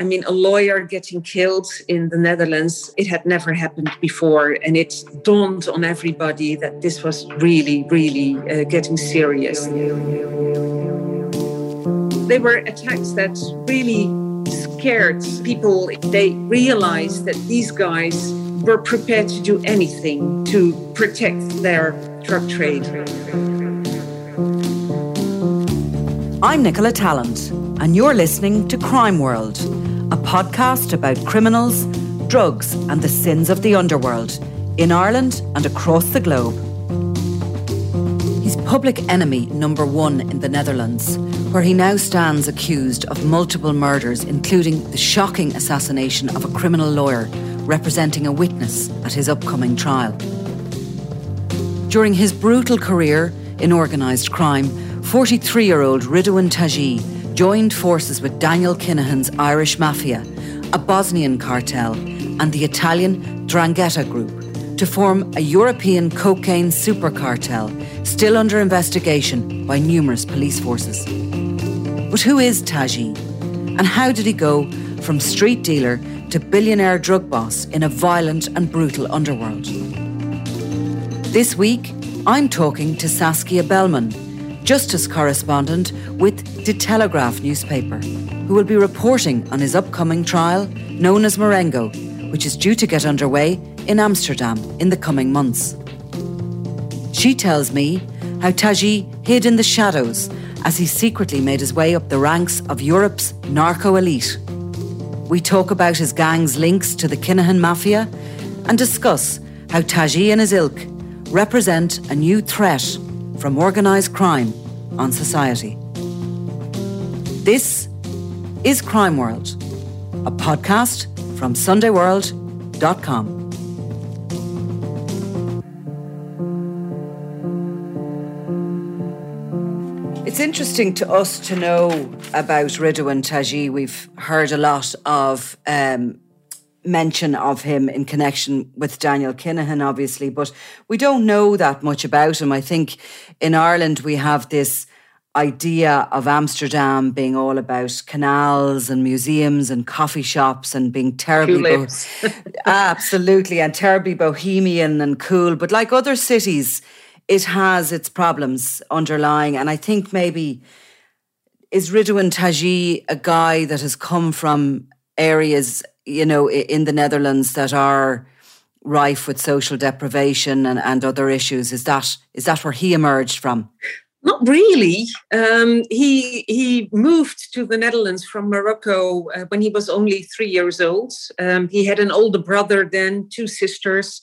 I mean, a lawyer getting killed in the Netherlands, it had never happened before. And it dawned on everybody that this was really, really uh, getting serious. They were attacks that really scared people. They realized that these guys were prepared to do anything to protect their drug trade. I'm Nicola Tallant, and you're listening to Crime World, a podcast about criminals, drugs, and the sins of the underworld in Ireland and across the globe. He's public enemy number one in the Netherlands, where he now stands accused of multiple murders, including the shocking assassination of a criminal lawyer representing a witness at his upcoming trial. During his brutal career in organised crime, 43 year old Ridouan Taghi joined forces with Daniel Kinahan's Irish Mafia, a Bosnian cartel, and the Italian 'Ndrangheta group to form a European cocaine super cartel still under investigation by numerous police forces. But who is Taghi? And how did he go from street dealer to billionaire drug boss in a violent and brutal underworld? This week, I'm talking to Saskia Belleman, justice correspondent with The Telegraph newspaper, who will be reporting on his upcoming trial known as Marengo, which is due to get underway in Amsterdam in the coming months. She tells me how Taghi hid in the shadows as he secretly made his way up the ranks of Europe's narco elite. We talk about his gang's links to the Kinahan Mafia and discuss how Taghi and his ilk represent a new threat from organised crime on society. This is Crime World, a podcast from SundayWorld.com. It's interesting to us to know about Ridouan Taghi. We've heard a lot of um, mention of him in connection with Daniel Kinahan, obviously, but we don't know that much about him. I think in Ireland we have this idea of Amsterdam being all about canals and museums and coffee shops and being terribly bo- absolutely and terribly bohemian and cool. But like other cities, it has its problems underlying, and I think maybe is Ridouan Taghi a guy that has come from areas you know, in the Netherlands that are rife with social deprivation and, and other issues. Is that is that where he emerged from? Not really. Um, he he moved to the Netherlands from Morocco uh, when he was only three years old. Um, he had an older brother then, two sisters,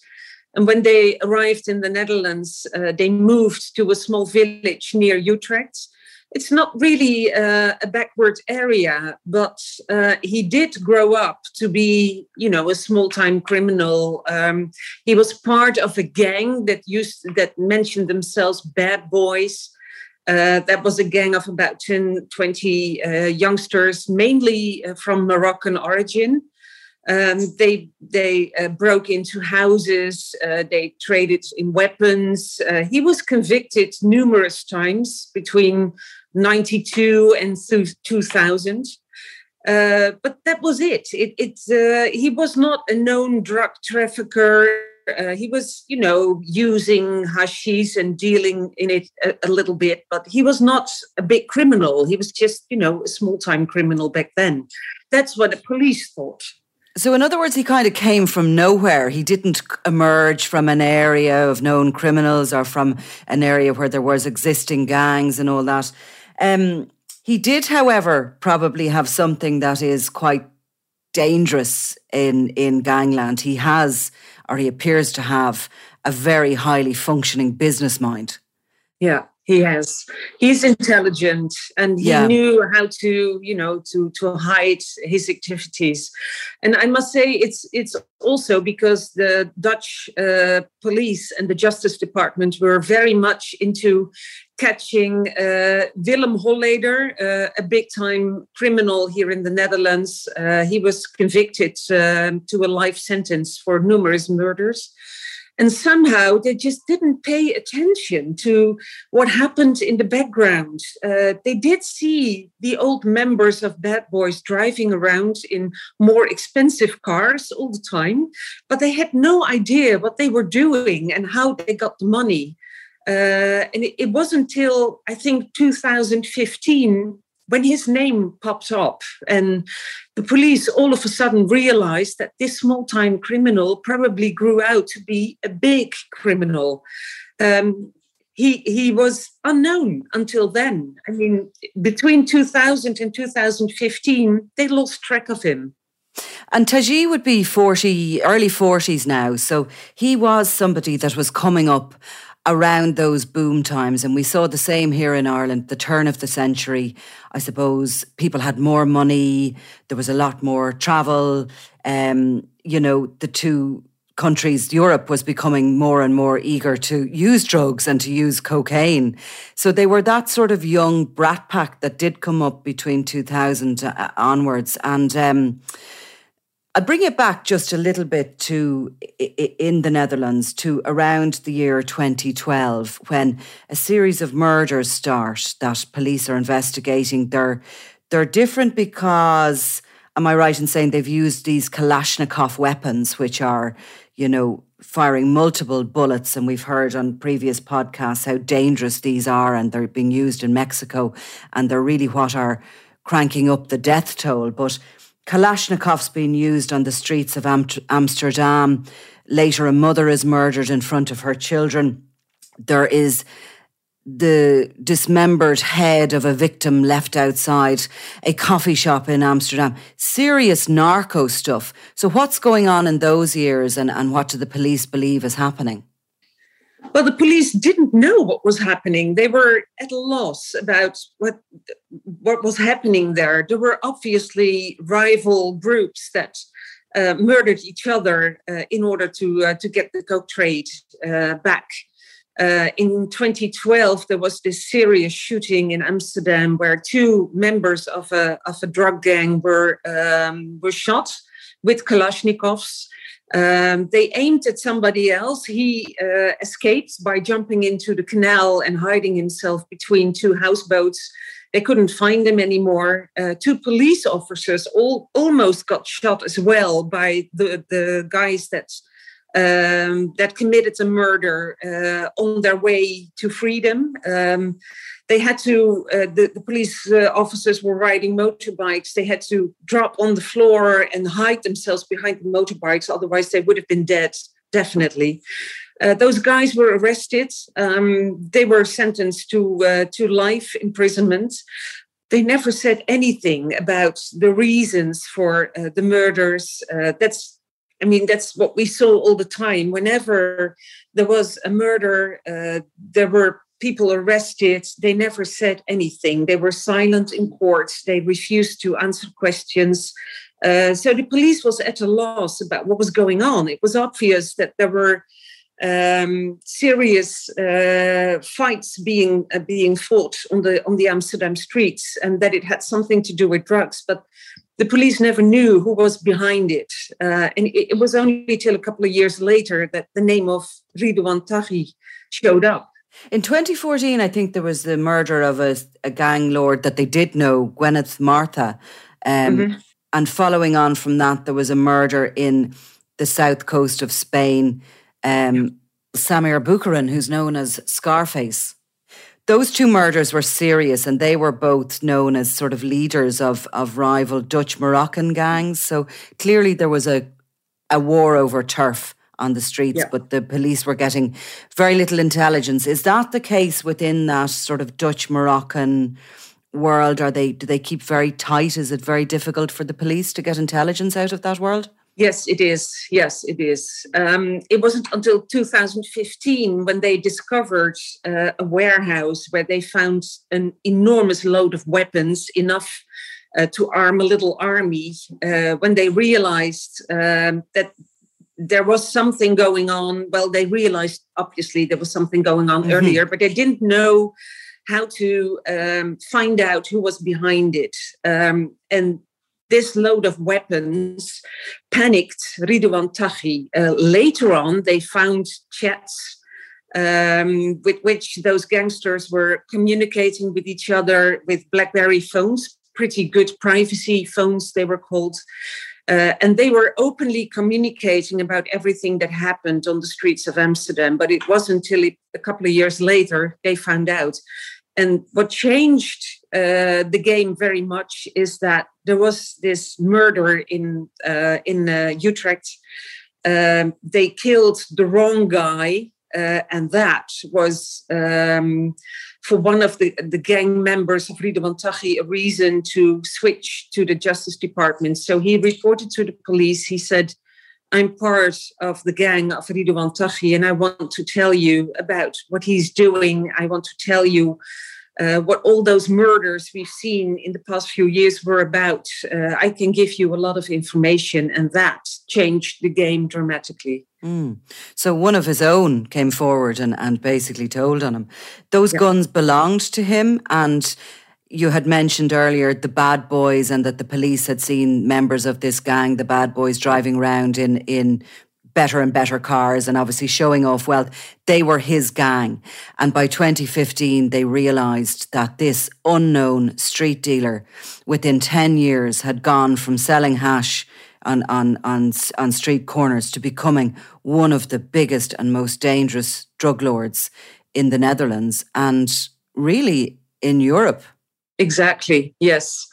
and when they arrived in the Netherlands, uh, they moved to a small village near Utrecht it's not really uh, a backward area, but uh, he did grow up to be, you know, a small-time criminal. Um, he was part of a gang that used that mentioned themselves bad boys. Uh, that was a gang of about 10, 20 uh, youngsters, mainly uh, from Moroccan origin. Um, they they uh, broke into houses. Uh, they traded in weapons. Uh, he was convicted numerous times between 92 and 2000. Uh, but that was it. It, it uh, he was not a known drug trafficker. Uh, he was, you know, using hashish and dealing in it a, a, little bit, but he was not a big criminal. He was just, you know, a small time criminal back then. That's what the police thought. So, in other words, he kind of came from nowhere. He didn't emerge from an area of known criminals or from an area where there was existing gangs and all that. Um, he did, however, probably have something that is quite dangerous in in gangland. He has, or he appears to have, a very highly functioning business mind. Yeah, he has. He's intelligent, and he yeah. knew how to, you know, to to hide his activities. And I must say, it's it's also because the Dutch uh, police and the Justice Department were very much into catching uh, Willem Holleder, uh, a big time criminal here in the Netherlands. Uh, he was convicted um, to a life sentence for numerous murders. And somehow they just didn't pay attention to what happened in the background. Uh, they did see the old members of Bad Boys driving around in more expensive cars all the time, but they had no idea what they were doing and how they got the money. Uh, and it, it wasn't until I think 2015 when his name popped up and the police all of a sudden realized that this small time criminal probably grew out to be a big criminal um, he he was unknown until then i mean between 2000 and 2015 they lost track of him and Taghi would be 40, early 40s now. So he was somebody that was coming up around those boom times. And we saw the same here in Ireland, the turn of the century. I suppose people had more money, there was a lot more travel. Um, you know, the two countries, Europe was becoming more and more eager to use drugs and to use cocaine. So they were that sort of young brat pack that did come up between 2000 uh, onwards. And, um, I'll bring it back just a little bit to in the Netherlands to around the year 2012 when a series of murders start that police are investigating. They're they're different because am I right in saying they've used these Kalashnikov weapons, which are, you know, firing multiple bullets. And we've heard on previous podcasts how dangerous these are, and they're being used in Mexico, and they're really what are cranking up the death toll. But Kalashnikov's been used on the streets of Am- Amsterdam. Later, a mother is murdered in front of her children. There is the dismembered head of a victim left outside a coffee shop in Amsterdam. Serious narco stuff. So, what's going on in those years, and, and what do the police believe is happening? Well, the police didn't know what was happening. They were at a loss about what what was happening there. There were obviously rival groups that uh, murdered each other uh, in order to uh, to get the coke trade uh, back. Uh, in 2012, there was this serious shooting in Amsterdam where two members of a of a drug gang were um, were shot with Kalashnikovs. Um, they aimed at somebody else. He uh, escaped by jumping into the canal and hiding himself between two houseboats. They couldn't find him anymore. Uh, two police officers all, almost got shot as well by the, the guys that um, that committed a murder uh, on their way to freedom. Um, they had to, uh, the, the, police uh, officers were riding motorbikes. They had to drop on the floor and hide themselves behind the motorbikes. Otherwise, they would have been dead, definitely. Uh, those guys were arrested. Um, they were sentenced to, uh, to life imprisonment. They never said anything about the reasons for uh, the murders. Uh, that's I mean, that's what we saw all the time. Whenever there was a murder, uh, there were people arrested. They never said anything. They were silent in court. They refused to answer questions. Uh, so the police was at a loss about what was going on. It was obvious that there were um, serious uh, fights being uh, being fought on the on the Amsterdam streets, and that it had something to do with drugs. But the police never knew who was behind it. Uh, and it, it, was only till a couple of years later that the name of Ridouan Taghi showed up. In 2014, I think there was the murder of a, a gang lord that they did know, Gwenette Martha. Um, mm-hmm. And following on from that, there was a murder in the south coast of Spain. Um, Samir Bouyakhrichan, who's known as Scarface. Those two murders were serious and they were both known as sort of leaders of, of rival Dutch Moroccan gangs. So clearly there was a, a war over turf on the streets, yeah. but the police were getting very little intelligence. Is that the case within that sort of Dutch Moroccan world? Are they do they keep very tight? Is it very difficult for the police to get intelligence out of that world? Yes, it is. Yes, it is. Um, it wasn't until 2015 when they discovered uh, a warehouse where they found an enormous load of weapons, enough uh, to arm a little army. Uh, when they realized um, that there was something going on, well, they realized obviously there was something going on mm-hmm. earlier, but they didn't know how to um, find out who was behind it. Um, and this load of weapons panicked Ridouan Taghi. Uh, later on, they found chats um, with which those gangsters were communicating with each other with BlackBerry phones, pretty good privacy phones, they were called. Uh, and they were openly communicating about everything that happened on the streets of Amsterdam. But it wasn't until a couple of years later they found out. And what changed uh, the game very much is that there was this murder in uh, in uh, Utrecht. Um, they killed the wrong guy, uh, and that was um, for one of the, the gang members of Ridouan Taghi a reason to switch to the Justice Department. So he reported to the police. He said, I'm part of the gang of Ridouan Taghi, and I want to tell you about what he's doing. I want to tell you uh, what all those murders we've seen in the past few years were about. Uh, I can give you a lot of information, and that changed the game dramatically. Mm. So one of his own came forward and, and basically told on him. Those yeah. guns belonged to him, and you had mentioned earlier the bad boys and that the police had seen members of this gang, the bad boys, driving around in in better and better cars and obviously showing off wealth. They were his gang. And by 2015, they realised that this unknown street dealer within 10 years had gone from selling hash on, on, on, on street corners to becoming one of the biggest and most dangerous drug lords in the Netherlands and really in Europe. Exactly, yes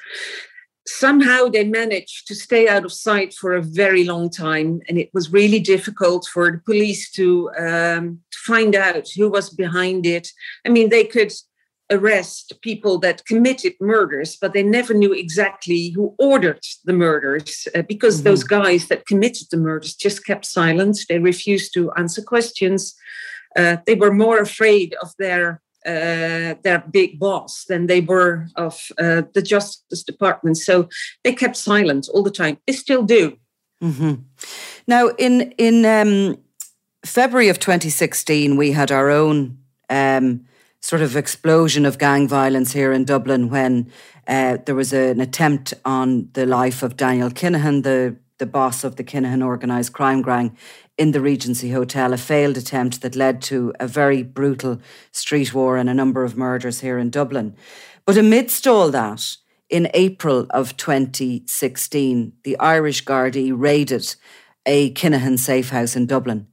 somehow they managed to stay out of sight for a very long time and it was really difficult for the police to, um, to find out who was behind it. I mean they could arrest people that committed murders but they never knew exactly who ordered the murders uh, because mm-hmm. those guys that committed the murders just kept silent they refused to answer questions. Uh, they were more afraid of their uh, their big boss than they were of uh, the Justice Department. So they kept silent all the time. They still do. Mm-hmm. Now, in in um, February of 2016, we had our own um, sort of explosion of gang violence here in Dublin when uh, there was a, an attempt on the life of Daniel Kinahan, the the boss of the Kinahan organised crime gang in the Regency Hotel, a failed attempt that led to a very brutal street war and a number of murders here in Dublin. But amidst all that, in April of 2016, the Irish Gardaí raided a Kinahan safe house in Dublin.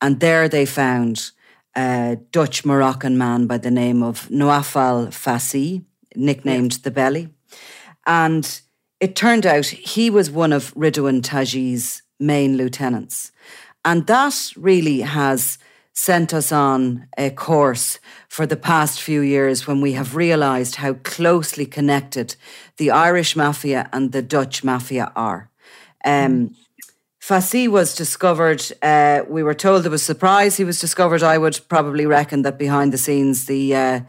And there they found a Dutch Moroccan man by the name of Naoufal Fassi, nicknamed the Belly. And it turned out he was one of Ridouan Taghi's main lieutenants. And that really has sent us on a course for the past few years when we have realised how closely connected the Irish mafia and the Dutch mafia are. Um, Fassi was discovered, uh, we were told there was surprise he was discovered. I would probably reckon that behind the scenes, the uh,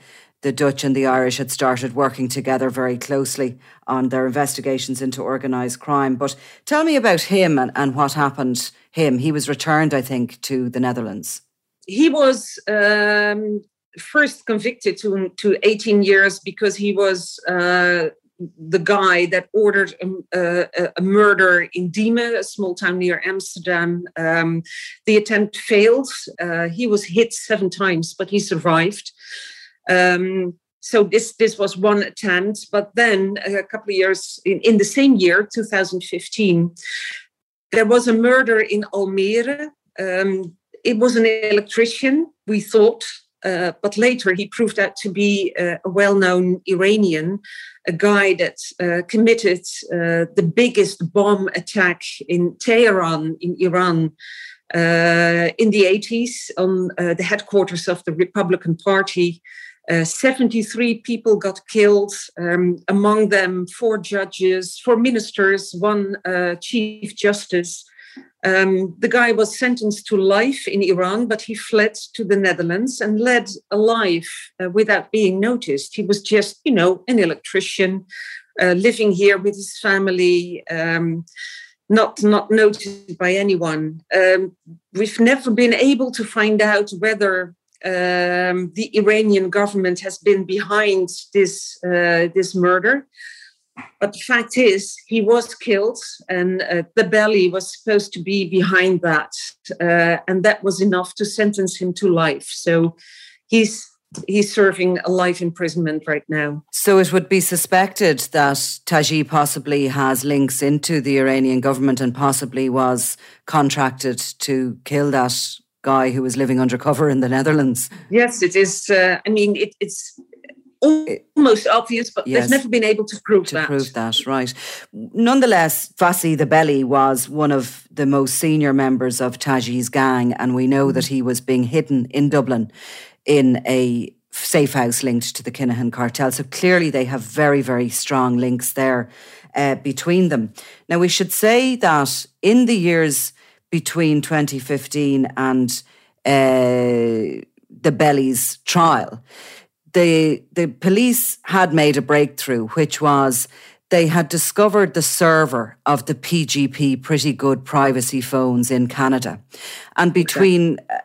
the Dutch and the Irish had started working together very closely on their investigations into organised crime. But tell me about him and, and what happened him. He was returned, I think, to the Netherlands. He was um, first convicted to, to 18 years because he was uh, the guy that ordered a, a, a, murder in Diemen, a small town near Amsterdam. Um, the attempt failed. Uh, he was hit seven times, but he survived. Um, so this this was one attempt, but then a couple of years in, in the same year, 2015, there was a murder in Almere. Um, it was an electrician, we thought, uh, but later he proved out to be uh, a well-known Iranian, a guy that uh, committed uh, the biggest bomb attack in Tehran in Iran uh, in the 80s on uh, the headquarters of the Republican Party. Uh, 73 people got killed, um, among them four judges, four ministers, one uh, chief justice. Um, the guy was sentenced to life in Iran, but he fled to the Netherlands and led a life uh, without being noticed. He was just, you know, an electrician uh, living here with his family. Um, not not noticed by anyone. Um, we've never been able to find out whether um, the Iranian government has been behind this uh, this murder. but the fact is, he was killed, and uh, the belly was supposed to be behind that, uh, and that was enough to sentence him to life. So he's he's serving a life imprisonment right now. So it would be suspected that Taghi possibly has links into the Iranian government and possibly was contracted to kill that guy who was living undercover in the Netherlands. Yes, it is. Uh, I mean, it, it's almost obvious, but yes, they've never been able to prove to that. prove that, right. Nonetheless, Fassi the Belly was one of the most senior members of Taghi's gang, and we know that he was being hidden in Dublin in a safe house linked to the Kinahan cartel. So clearly they have very, very strong links there uh, between them. Now, we should say that in the years between 2015 and uh, the Belly's trial, the the police had made a breakthrough, which was they had discovered the server of the PGP Pretty Good privacy phones in Canada, and between. Okay. Uh,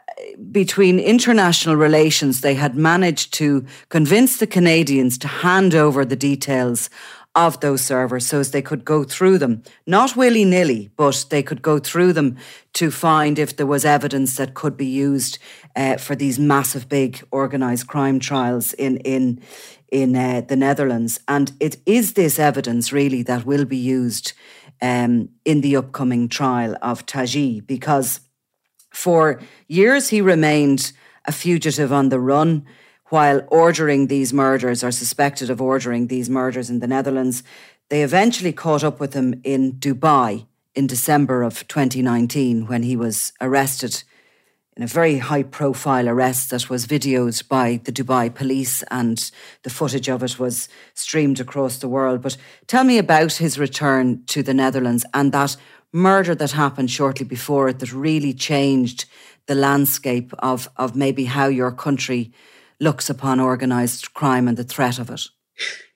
between international relations, they had managed to convince the Canadians to hand over the details of those servers so as they could go through them, not willy nilly, but they could go through them to find if there was evidence that could be used uh, for these massive, big organised crime trials in in in uh, the Netherlands. And it is this evidence really that will be used um, in the upcoming trial of Taghi because for years he remained a fugitive on the run while ordering these murders or suspected of ordering these murders in the Netherlands. They eventually caught up with him in Dubai in December of 2019 when he was arrested in a very high profile arrest that was videoed by the Dubai police and the footage of it was streamed across the world. But tell me about his return to the Netherlands and that murder that happened shortly before it that really changed the landscape of, of maybe how your country looks upon organised crime and the threat of it.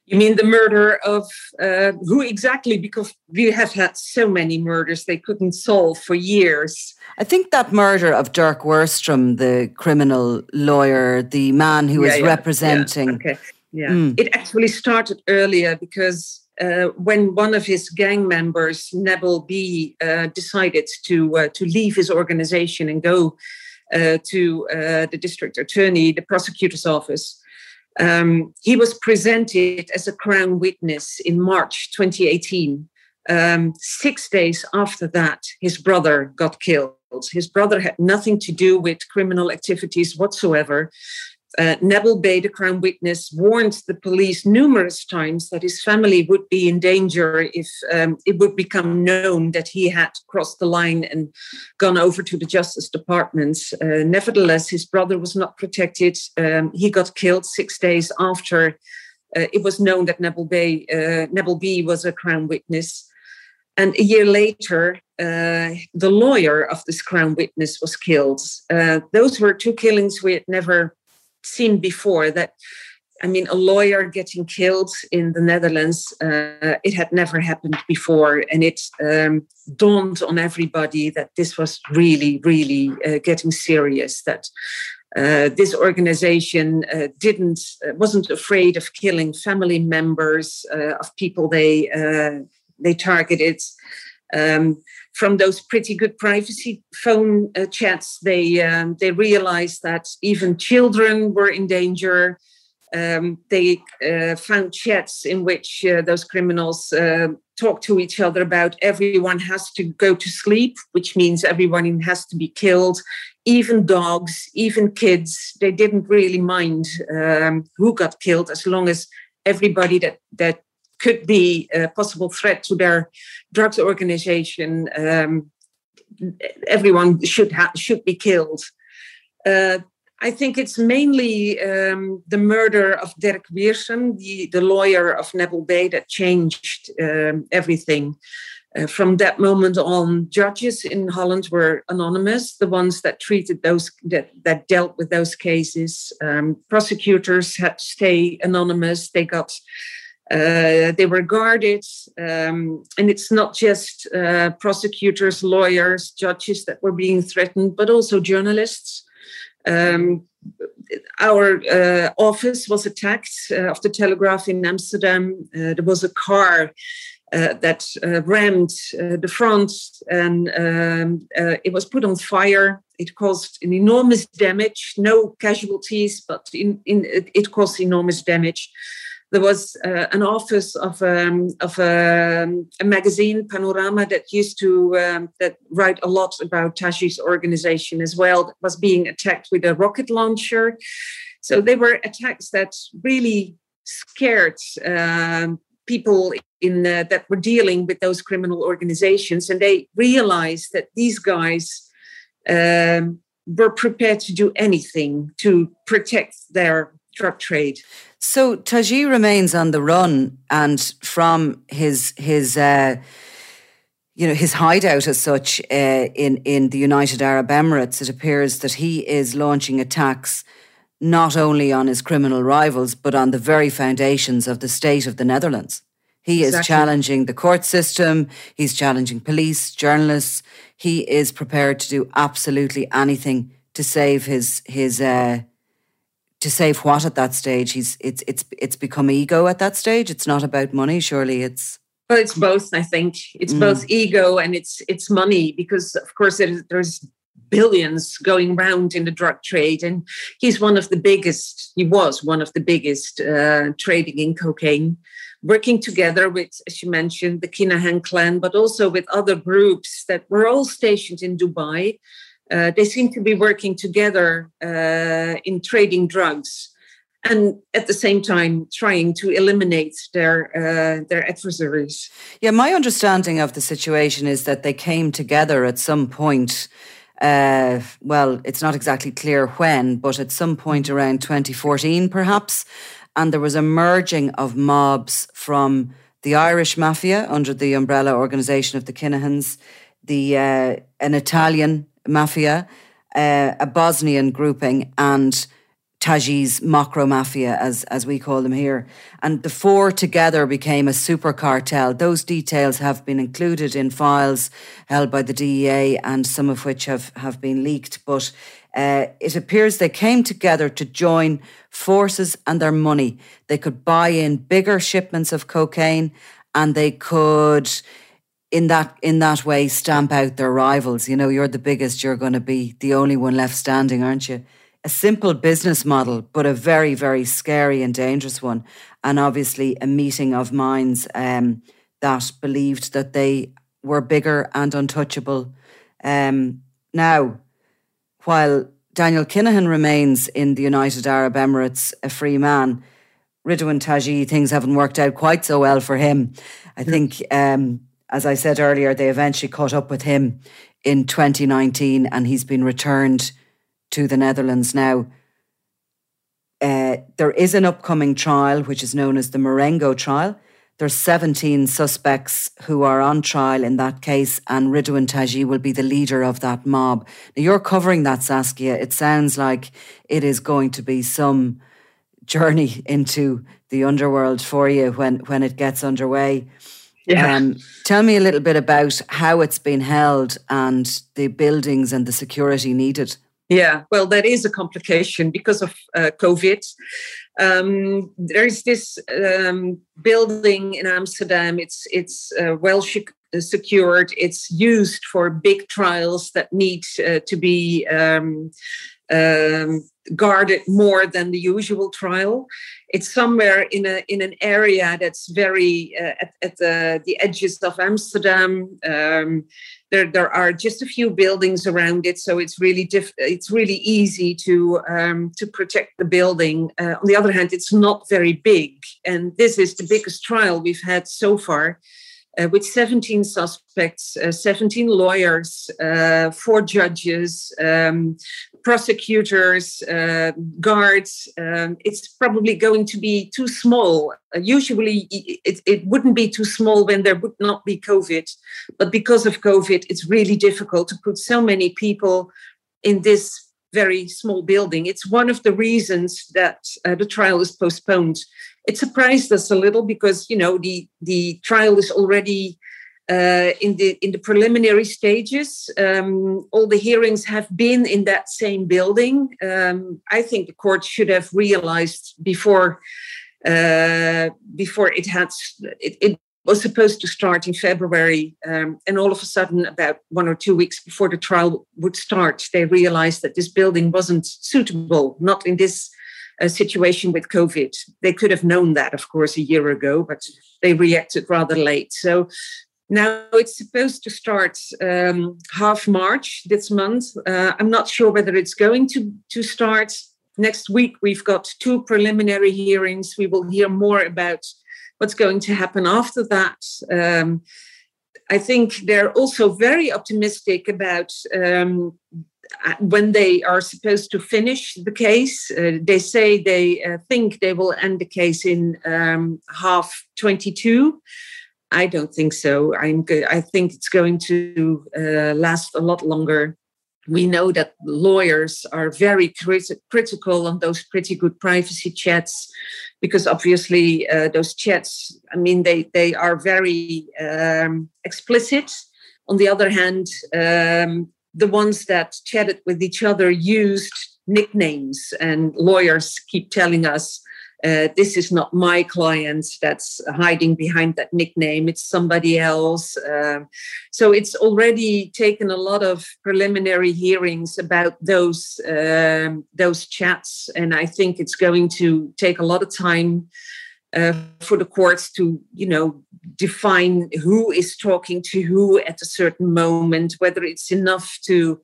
You mean the murder of uh, who exactly? Because we have had so many murders they couldn't solve for years. I think that murder of Derk Wiersum, the criminal lawyer, the man who yeah, was yeah, representing. Yeah, okay. Yeah. Mm. It actually started earlier because uh, when one of his gang members, Nabil B, uh, decided to uh, to leave his organization and go to uh, the district attorney, the prosecutor's office. Um, he was presented as a crown witness in March 2018. Um, six days after that, his brother got killed. His brother had nothing to do with criminal activities whatsoever uh, B, the Crown Witness, warned the police numerous times that his family would be in danger if um, it would become known that he had crossed the line and gone over to the Justice Department. Uh, nevertheless, his brother was not protected. Um, he got killed six days after uh, it was known that Nabil B, uh, Nabil B was a Crown Witness. And a year later, uh, the lawyer of this Crown Witness was killed. Uh, those were two killings we had never seen before that I mean, a lawyer getting killed in the Netherlands, uh, it had never happened before. And it um, dawned on everybody that this was really, really uh, getting serious, that uh, this organization uh, didn't, uh, wasn't afraid of killing family members uh, of people they, they targeted. Um, from those pretty good privacy phone uh, chats, they um, they realized that even children were in danger. Um, they uh, found chats in which uh, those criminals uh, talk to each other about everyone has to go to sleep, which means everyone has to be killed, even dogs, even kids. They didn't really mind um, who got killed as long as everybody that that could be a possible threat to their drugs organization, um, everyone should ha- should be killed. Uh, I think it's mainly um, the murder of Derk Wiersum, the, the lawyer of Nabil B, that changed um, everything. Uh, from that moment on, judges in Holland were anonymous, the ones that treated those that, that dealt with those cases. Um, prosecutors had to stay anonymous. They got uh, they were guarded, um, and it's not just uh, prosecutors, lawyers, judges that were being threatened, but also journalists. Um, our uh, office was attacked uh, of the Telegraph in Amsterdam. Uh, there was a car that rammed the front and um, it was put on fire. It caused an enormous damage, no casualties, but in, in, it, it caused enormous damage there was uh, an office of, um, of um, a magazine, Panorama, that used to um, that write a lot about Taghi's organization as well. That was being attacked with a rocket launcher. So they were attacks that really scared um, people in uh, that were dealing with those criminal organizations, and they realized that these guys um, were prepared to do anything to protect their drug trade. So Taghi remains on the run, and from his his uh, you know his hideout as such uh, in in the United Arab Emirates, it appears that he is launching attacks not only on his criminal rivals but on the very foundations of the state of the Netherlands. He exactly. is challenging the court system. He's challenging police, journalists. He is prepared to do absolutely anything to save his his. Uh, to save what at that stage? He's it's it's it's become ego at that stage. It's not about money. Surely it's. Well, it's both. I think it's mm. both ego and it's it's money because of course there's billions going round in the drug trade, and he's one of the biggest. He was one of the biggest uh, trading in cocaine, working together with, as you mentioned, the Kinahan clan, but also with other groups that were all stationed in Dubai uh, they seem to be working together uh, in trading drugs and at the same time trying to eliminate their uh, their adversaries. Yeah, my understanding of the situation is that they came together at some point. Uh, well, it's not exactly clear when, but at some point around 2014, perhaps, and there was a merging of mobs from the Irish mafia under the umbrella organisation of the Kinahans, the uh, an Italian mafia, uh, a Bosnian grouping, and Taghi's Mocro Mafia, as, as we call them here. And the four together became a super cartel. Those details have been included in files held by the DEA and some of which have, have been leaked. But uh, it appears they came together to join forces and their money. They could buy in bigger shipments of cocaine and they could in that in that way stamp out their rivals. You know, you're the biggest, you're going to be the only one left standing, aren't you? A simple business model, but a very, very scary and dangerous one. And obviously, a meeting of minds um, that believed that they were bigger and untouchable. Um, now, while Daniel Kinahan remains in the United Arab Emirates a free man, Ridouan Taghi, things haven't worked out quite so well for him. I think um, as I said earlier, they eventually caught up with him in 2019 and he's been returned to the Netherlands now. Uh, there is an upcoming trial, which is known as the Marengo trial. There's 17 suspects who are on trial in that case, and Ridouan Taghi will be the leader of that mob. Now, you're covering that, Saskia. It sounds like it is going to be some journey into the underworld for you when, when it gets underway. Yeah. Um, tell me a little bit about how it's been held and the buildings and the security needed. Yeah, well, that is a complication because of uh, COVID. Um, there is this um, building in Amsterdam. It's it's uh, well secured. It's used for big trials that need uh, to be um, um, guarded more than the usual trial. It's somewhere in a in an area that's very uh, at, at the, the edges of Amsterdam. Um, there there are just a few buildings around it, so it's really diff- it's really easy to um, to protect the building. Uh, on the other hand, it's not very big, and this is the biggest trial we've had so far uh, with 17 suspects, uh, 17 lawyers, uh, four judges, um, prosecutors, uh, guards. Um, it's probably going to be too small. Uh, usually, it, it wouldn't be too small when there would not be COVID. But because of COVID, it's really difficult to put so many people in this very small building. It's one of the reasons that uh, the trial is postponed it surprised us a little because you know the the trial is already uh, in the in the preliminary stages. Um, all the hearings have been in that same building. Um, I think the court should have realized before uh, before it had it, it, was supposed to start in February, um, and all of a sudden, about one or two weeks before the trial would start, they realized that this building wasn't suitable, not in this uh, situation with COVID. They could have known that, of course, a year ago, but they reacted rather late. So now it's supposed to start um, half March this month. Uh, I'm not sure whether it's going to, to start next week. We've got two preliminary hearings. We will hear more about what's going to happen after that. Um, I think they're also very optimistic about um, when they are supposed to finish the case. Uh, they say they uh, think they will end the case in um, half 22. I don't think so. I'm I think it's going to uh, last a lot longer. We know that lawyers are very crit- critical on those pretty good privacy chats because obviously uh, those chats, I mean, they, they are very um, explicit. On the other hand, um, the ones that chatted with each other used nicknames, and lawyers keep telling us uh, this is not my client that's hiding behind that nickname it's somebody else. Um, so it's already taken a lot of preliminary hearings about those um, those chats and i think it's going to take a lot of time uh, for the courts to you know define who is talking to who at a certain moment whether it's enough to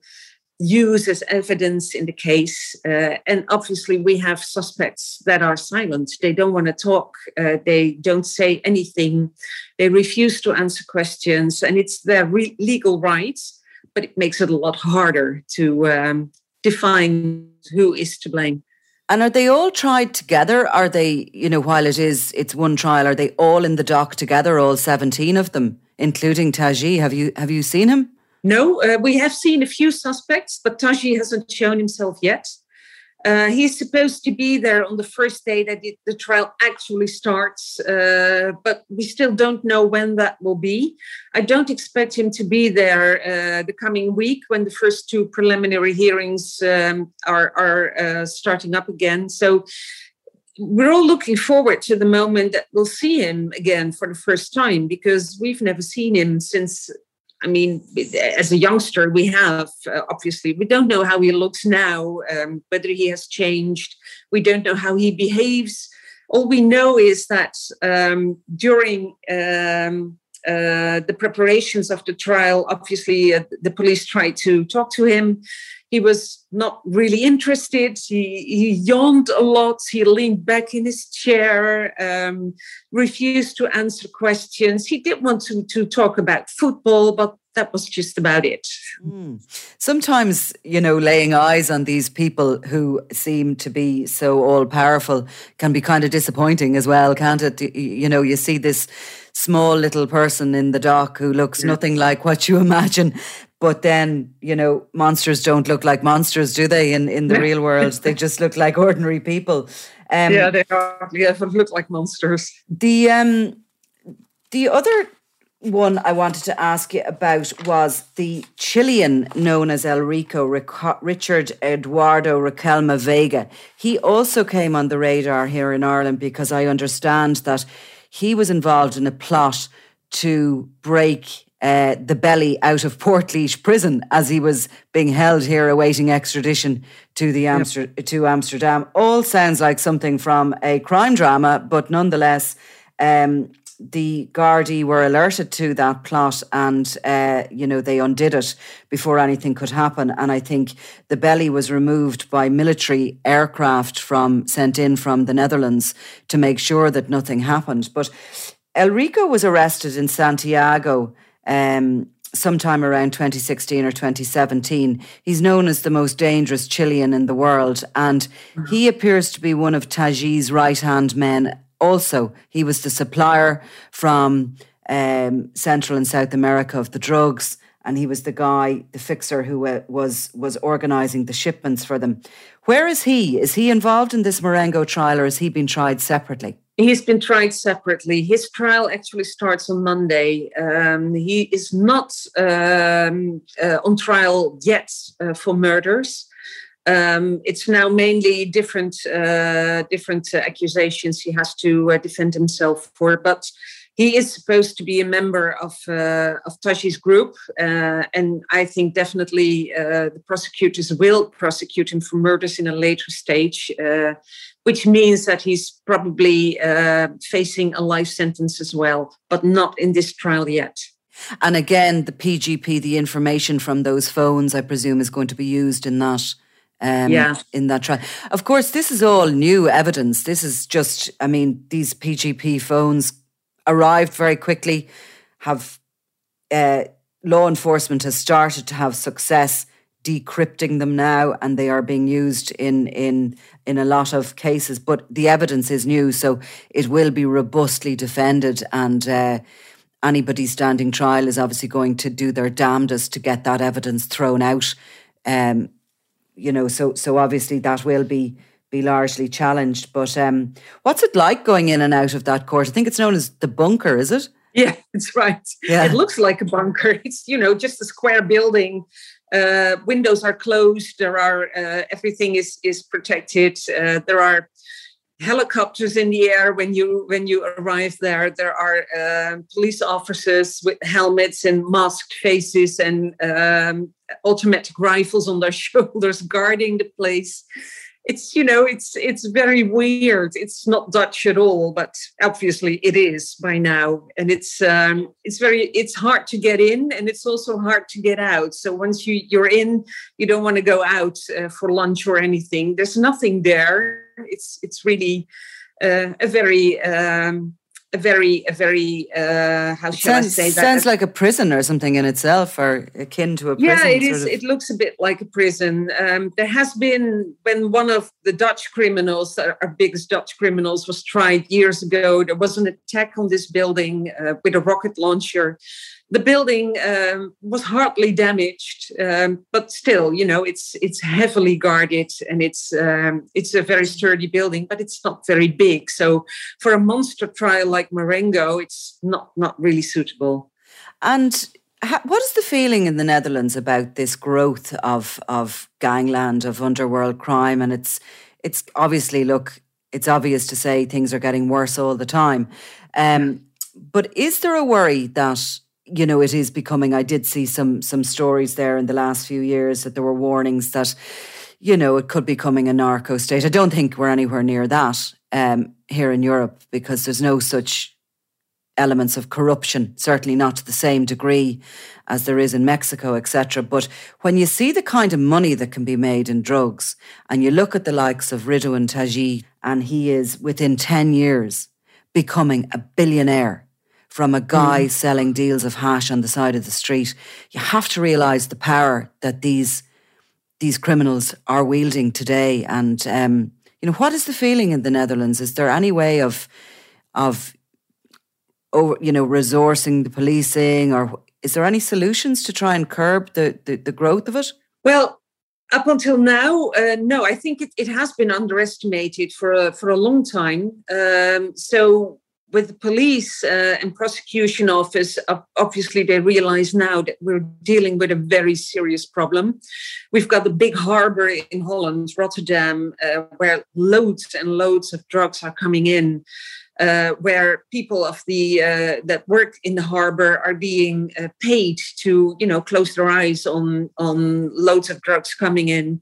use as evidence in the case. Uh, and obviously, we have suspects that are silent. They don't want to talk. Uh, they don't say anything. They refuse to answer questions, and it's their re- legal rights. But it makes it a lot harder to um, define who is to blame. And are they all tried together? Are they, you know, while it is it's one trial, are they all in the dock together, all seventeen of them, including Taghi? Have you have you seen him? No, uh, we have seen a few suspects, but Taghi hasn't shown himself yet. Uh, he's supposed to be there on the first day that it, the trial actually starts, uh, but we still don't know when that will be. I don't expect him to be there uh, the coming week when the first two preliminary hearings um, are, are uh, starting up again. So we're all looking forward to the moment that we'll see him again for the first time because we've never seen him since I mean, as a youngster, we have uh, obviously we don't know how he looks now, um, whether he has changed. We don't know how he behaves. All we know is that um, during um, uh, the preparations of the trial, obviously uh, the police tried to talk to him. He was not really interested. He, he yawned a lot. He leaned back in his chair, um, refused to answer questions. He did want to, to talk about football, but that was just about it. Mm. Sometimes, you know, laying eyes on these people who seem to be so all powerful can be kind of disappointing as well, can't it? You know, you see this small little person in the dock who looks nothing like what you imagine. But then, you know, monsters don't look like monsters, do they? In in the real world, they just look like ordinary people. Um, yeah, they are. Yeah, they look like monsters. The um, the other one I wanted to ask you about was the Chilean known as El Rico, Richard Eduardo Riquelme Vega. He also came on the radar here in Ireland because I understand that he was involved in a plot to break uh, the belly out of Portlaoise prison as he was being held here awaiting extradition to the Amster- yep. to Amsterdam. All sounds like something from a crime drama, but nonetheless, um, the Gardaí were alerted to that plot and, uh, you know, they undid it before anything could happen. And I think the belly was removed by military aircraft from sent in from the Netherlands to make sure that nothing happened. But El Rico was arrested in Santiago um, sometime around 2016 or 2017. He's known as the most dangerous Chilean in the world, and he appears to be one of Taghi's right hand men also, he was the supplier from um, Central and South America of the drugs, and he was the guy, the fixer who uh, was was organising the shipments for them. Where is he? Is he involved in this Marengo trial, or has he been tried separately? He's been tried separately. His trial actually starts on Monday. Um, he is not um, uh, on trial yet uh, for murders. Um, it's now mainly different uh, different uh, accusations he has to uh, defend himself for, but he is supposed to be a member of uh, of Taghi's group, uh, and I think definitely uh, the prosecutors will prosecute him for murders in a later stage, which means that he's probably facing a life sentence as well, but not in this trial yet. And again, the PGP, the information from those phones, I presume, is going to be used in that. Um, yeah. in that trial. Of course, this is all new evidence. This is just, I mean, these PGP phones arrived very quickly, have uh, law enforcement has started to have success decrypting them now and they are being used in in in a lot of cases but the evidence is new so it will be robustly defended and uh, anybody standing trial is obviously going to do their damnedest to get that evidence thrown out um, you know so so obviously that will be be largely challenged. But um, what's it like going in and out of that court? I think it's known as the bunker, is it? Yeah, it's right. Yeah. It looks like a bunker. It's, you know, just a square building. Uh, windows are closed. There are, uh, everything is, is protected. Uh, there are helicopters in the air when you when you arrive there there are uh, police officers with helmets and masked faces and um, automatic rifles on their shoulders guarding the place. It's you know it's it's very weird. It's not dutch at all but obviously it is by now. And it's um it's very it's hard to get in and it's also hard to get out. So once you you're in you don't want to go out uh, for lunch or anything. There's nothing there. It's it's really uh, a very um a very a very uh how shall sounds, I say that? sounds like a prison or something in itself or akin to a prison yeah it is. of. it looks a bit like a prison. Um there has been when one of the Dutch criminals our biggest Dutch criminals was tried years ago there was an attack on this building uh, with a rocket launcher the building um, was hardly damaged, um, but still, you know, it's it's heavily guarded and it's um, it's a very sturdy building, but it's not very big. So for a monster trial like Marengo, it's not not really suitable. And what is the feeling in the Netherlands about this growth of of gangland of underworld crime? And it's it's obviously look, it's obvious to say things are getting worse all the time. Um, but is there a worry that you know, it is becoming. I did see some some stories there in the last few years that there were warnings that, you know, it could be coming a narco state. I don't think we're anywhere near that um, here in Europe because there's no such elements of corruption. Certainly not to the same degree as there is in Mexico, etc. But when you see the kind of money that can be made in drugs, and you look at the likes of Ridouan Taghi, and he is within ten years becoming a billionaire from a guy mm. selling deals of hash on the side of the street. You have to realize the power that these these criminals are wielding today. And um, you know, what is the feeling in the Netherlands? Is there any way of of over, you know, resourcing the policing, or is there any solutions to try and curb the the, the growth of it? Well, up until now, uh, no. I think it, it has been underestimated for a, for a long time. Um, so with the police uh, and prosecution office, obviously they realize now that we're dealing with a very serious problem. We've got the big harbor in Holland, Rotterdam, uh, where loads and loads of drugs are coming in. Uh, where people of the uh, that work in the harbor are being uh, paid to, you know, close their eyes on on loads of drugs coming in,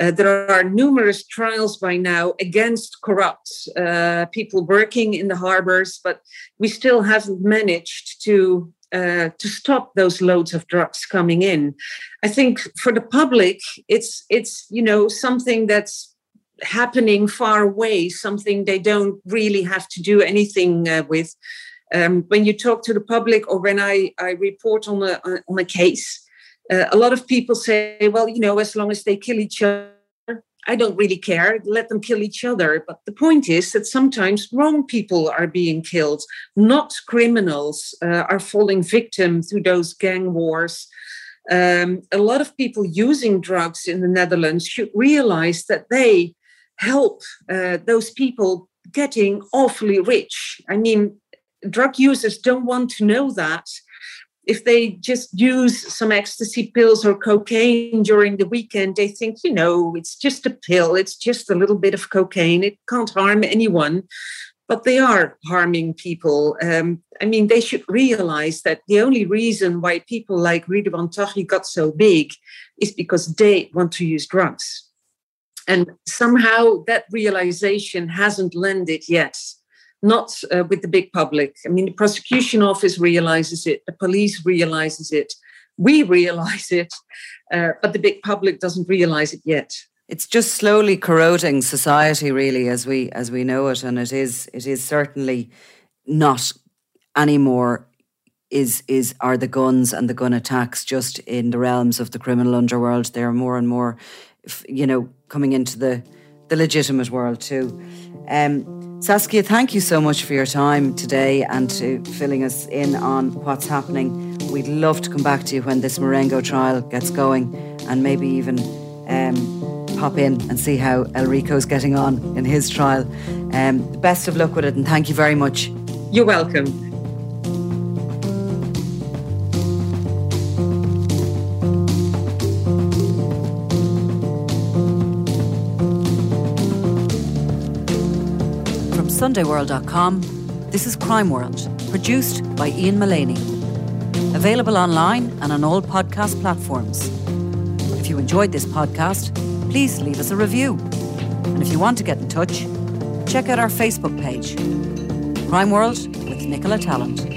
uh, there are numerous trials by now against corrupt uh, people working in the harbors, but we still haven't managed to uh, to stop those loads of drugs coming in. I think for the public, it's it's you know something that's happening far away, something they don't really have to do anything uh, with. Um, when you talk to the public, or when I, I report on a on a case, uh, a lot of people say, well, you know, as long as they kill each other, I don't really care. Let them kill each other. But the point is that sometimes wrong people are being killed, not criminals uh, are falling victim to those gang wars. Um, a lot of people using drugs in the Netherlands should realize that they help uh, those people getting awfully rich. I mean, drug users don't want to know that. If they just use some ecstasy pills or cocaine during the weekend, they think, you know, it's just a pill, it's just a little bit of cocaine, it can't harm anyone. But they are harming people. Um, I mean, they should realize that the only reason why people like Ridouan Taghi got so big is because they want to use drugs. And somehow that realization hasn't landed yet, not uh, with the big public. I mean, the prosecution office realizes it, the police realizes it, we realize it, uh, but the big public doesn't realize it yet. It's just slowly corroding society, really, as we as we know it, and it is it is certainly not anymore is is are the guns and the gun attacks just in the realms of the criminal underworld. They are more and more, you know, coming into the the legitimate world too. Um, Saskia, thank you so much for your time today and to filling us in on what's happening. We'd love to come back to you when this Marengo trial gets going and maybe even um, pop in and see how Elrico's getting on in his trial. Um, best of luck with it and thank you very much. You're welcome. SundayWorld.com, this is Crime World, produced by Ian Mullaney. Available online and on all podcast platforms. If you enjoyed this podcast, please leave us a review. And if you want to get in touch, check out our Facebook page, Crime World with Nicola Tallant.